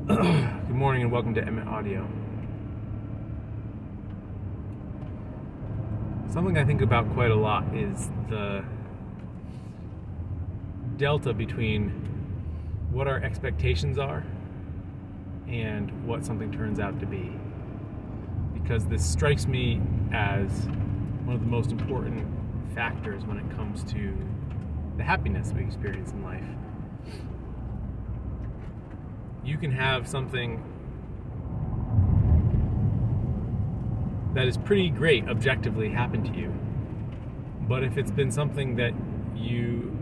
Good morning and welcome to Emmett Audio. Something I think about quite a lot is the delta between what our expectations are and what something turns out to be. Because this strikes me as one of the most important factors when it comes to the happiness we experience in life you can have something that is pretty great objectively happen to you. But if it's been something that you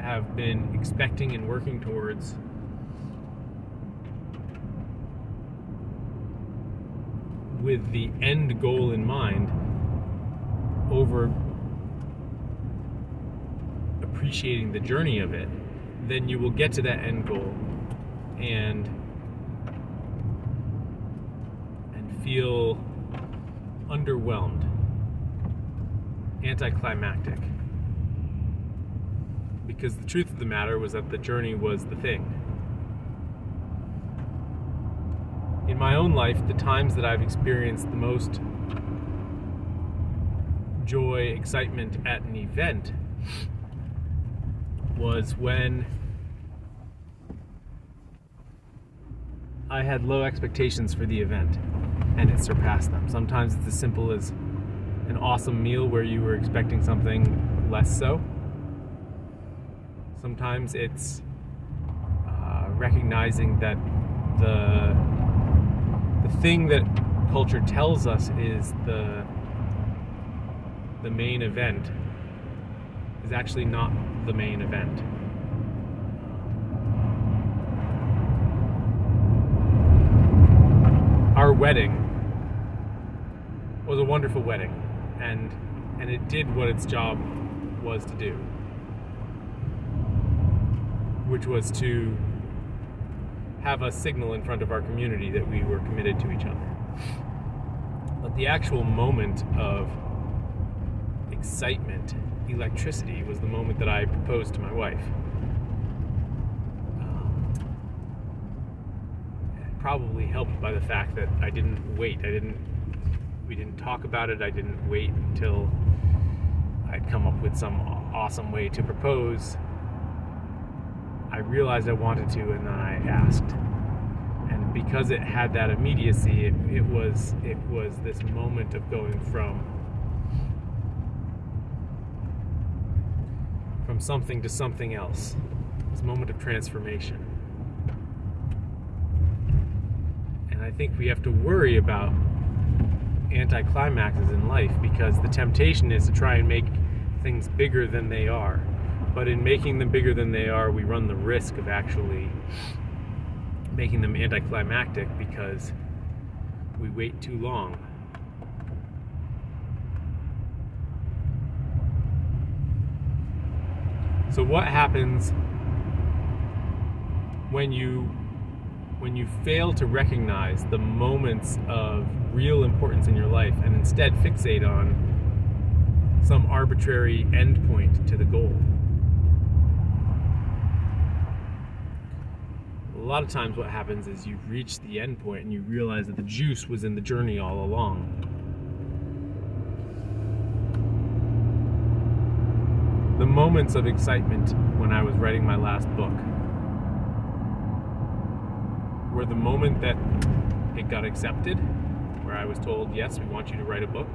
have been expecting and working towards, with the end goal in mind over appreciating the journey of it, then you will get to that end goal and and feel underwhelmed, anticlimactic. Because the truth of the matter was that the journey was the thing. In my own life, the times that I've experienced the most joy, excitement at an event was when I had low expectations for the event and it surpassed them. Sometimes it's as simple as an awesome meal where you were expecting something less so. Sometimes it's uh, recognizing that the the thing that culture tells us is the the main event is actually not the main event. our wedding was a wonderful wedding, and and it did what its job was to do, which was to have a signal in front of our community that we were committed to each other. But the actual moment of excitement, electricity, was the moment that I proposed to my wife. Probably helped by the fact that I didn't wait. I didn't. We didn't talk about it. I didn't wait until I'd come up with some awesome way to propose. I realized I wanted to, and then I asked. And because it had that immediacy, it, it was it was this moment of going from from something to something else. This moment of transformation. And I think we have to worry about anticlimaxes in life because the temptation is to try and make things bigger than they are. But in making them bigger than they are, we run the risk of actually making them anticlimactic because we wait too long. So, what happens when you when you fail to recognize the moments of real importance in your life and instead fixate on some arbitrary endpoint to the goal. A lot of times, what happens is you reach the endpoint and you realize that the juice was in the journey all along. The moments of excitement when I was writing my last book were the moment that it got accepted, where I was told, yes, we want you to write a book,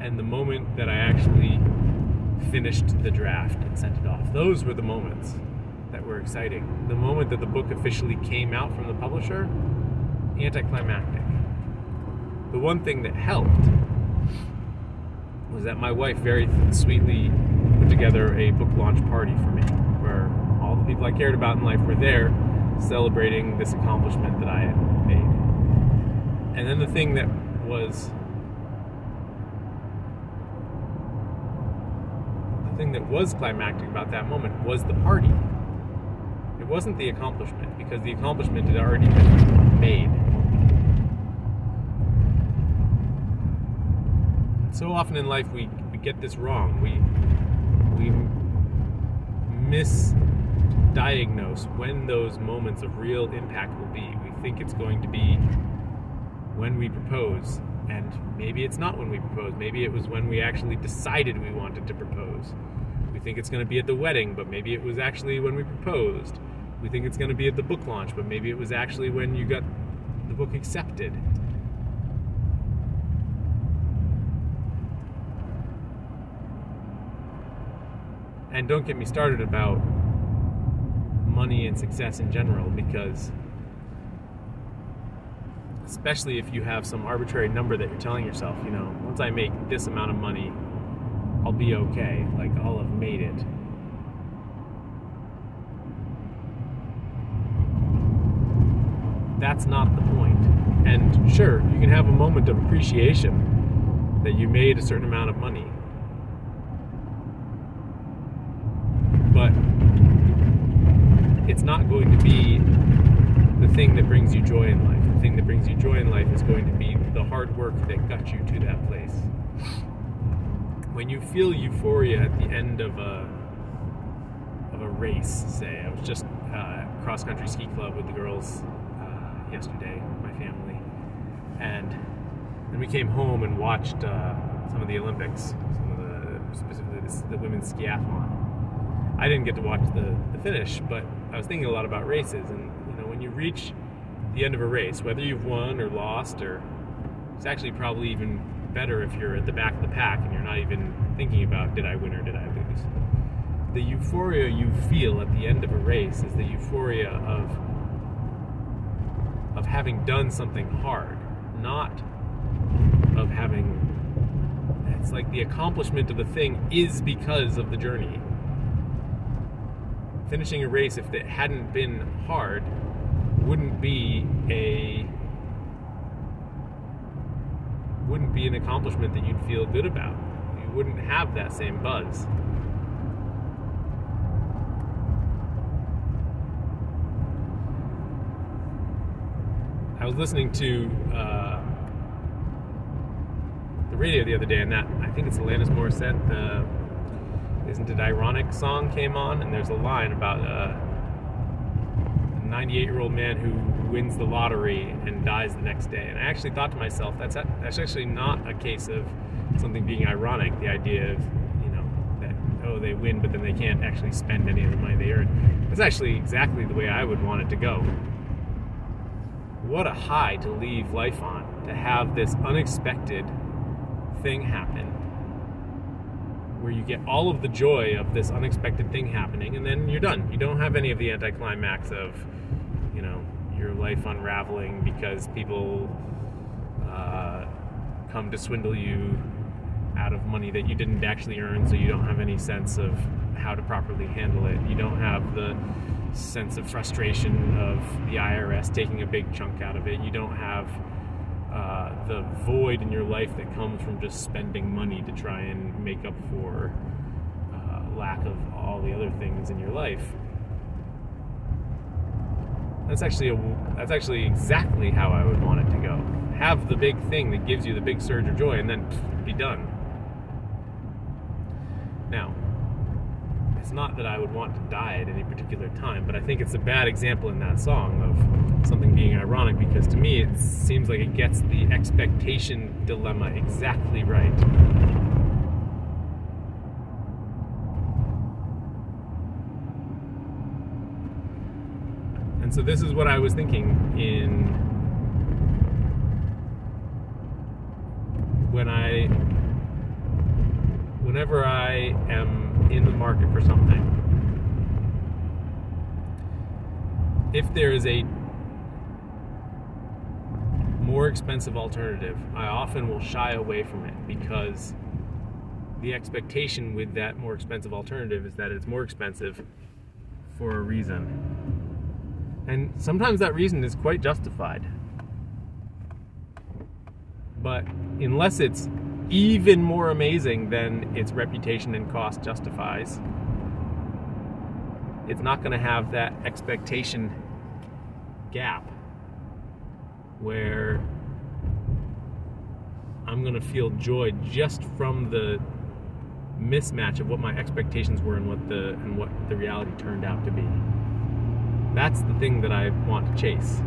and the moment that I actually finished the draft and sent it off. Those were the moments that were exciting. The moment that the book officially came out from the publisher, anticlimactic. The one thing that helped was that my wife very sweetly put together a book launch party for me, where all the people I cared about in life were there celebrating this accomplishment that I had made. And then the thing that was the thing that was climactic about that moment was the party. It wasn't the accomplishment because the accomplishment had already been made. So often in life we, we get this wrong. We we miss diagnose when those moments of real impact will be. We think it's going to be when we propose, and maybe it's not when we propose. Maybe it was when we actually decided we wanted to propose. We think it's going to be at the wedding, but maybe it was actually when we proposed. We think it's going to be at the book launch, but maybe it was actually when you got the book accepted. And don't get me started about money and success in general because especially if you have some arbitrary number that you're telling yourself, you know, once I make this amount of money, I'll be okay. Like I'll have made it. That's not the point. And sure, you can have a moment of appreciation that you made a certain amount of money. But it's not going to be the thing that brings you joy in life. The thing that brings you joy in life is going to be the hard work that got you to that place. When you feel euphoria at the end of a of a race, say, I was just uh, cross country ski club with the girls uh, yesterday, my family, and then we came home and watched uh, some of the Olympics, some of the specifically the, the women's skiathlon. I didn't get to watch the, the finish, but I was thinking a lot about races, and you know, when you reach the end of a race, whether you've won or lost, or it's actually probably even better if you're at the back of the pack and you're not even thinking about did I win or did I lose. The euphoria you feel at the end of a race is the euphoria of of having done something hard, not of having it's like the accomplishment of the thing is because of the journey finishing a race, if it hadn't been hard, wouldn't be a wouldn't be an accomplishment that you'd feel good about. You wouldn't have that same buzz. I was listening to uh, the radio the other day, and that I think it's Alanis Morissette. The isn't it ironic? Song came on and there's a line about uh, a 98 year old man who wins the lottery and dies the next day. And i actually thought to myself that's that's actually not a case of something being ironic the idea of you know that oh they win but then they can't actually spend any of the money they earn. That's actually exactly the way i would want it to go. What a high to leave life on to have this unexpected thing happen where you get all of the joy of this unexpected thing happening, and then you're done. You don't have any of the anticlimax of, you know, your life unraveling because people uh, come to swindle you out of money that you didn't actually earn, so you don't have any sense of how to properly handle it. You don't have the sense of frustration of the IRS taking a big chunk out of it. You don't have the void in your life that comes from just spending money to try and make up for uh, lack of all the other things in your life. That's actually a, that's actually exactly how I would want it to go. Have the big thing that gives you the big surge of joy, and then be done. Now, not that I would want to die at any particular time, but I think it's a bad example in that song of something being ironic because to me it seems like it gets the expectation dilemma exactly right. And so this is what I was thinking in when I whenever I am in the market for something, if there is a more expensive alternative, I often will shy away from it because the expectation with that more expensive alternative is that it's more expensive for a reason. And sometimes that reason is quite justified. But unless it's even more amazing than its reputation and cost justifies. It's not going to have that expectation gap where I'm going to feel joy just from the mismatch of what my expectations were and what the and what the reality turned out to be. That's the thing that I want to chase.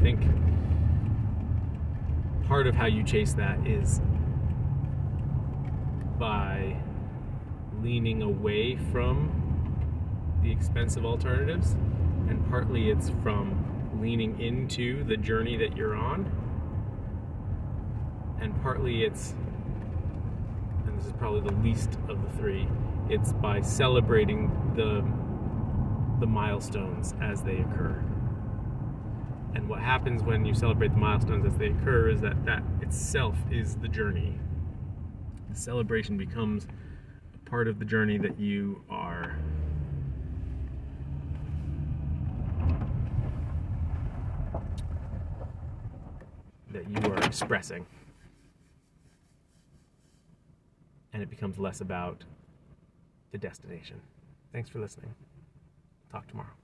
Think part of how you chase that is by leaning away from the expensive alternatives, and partly it's from leaning into the journey that you're on, and partly it's, and this is probably the least of the three, it's by celebrating the the milestones as they occur. And what happens when you celebrate the milestones as they occur is that that itself is the journey. The celebration becomes a part of the journey that you are that you are expressing. And it becomes less about the destination. Thanks for listening. Talk tomorrow.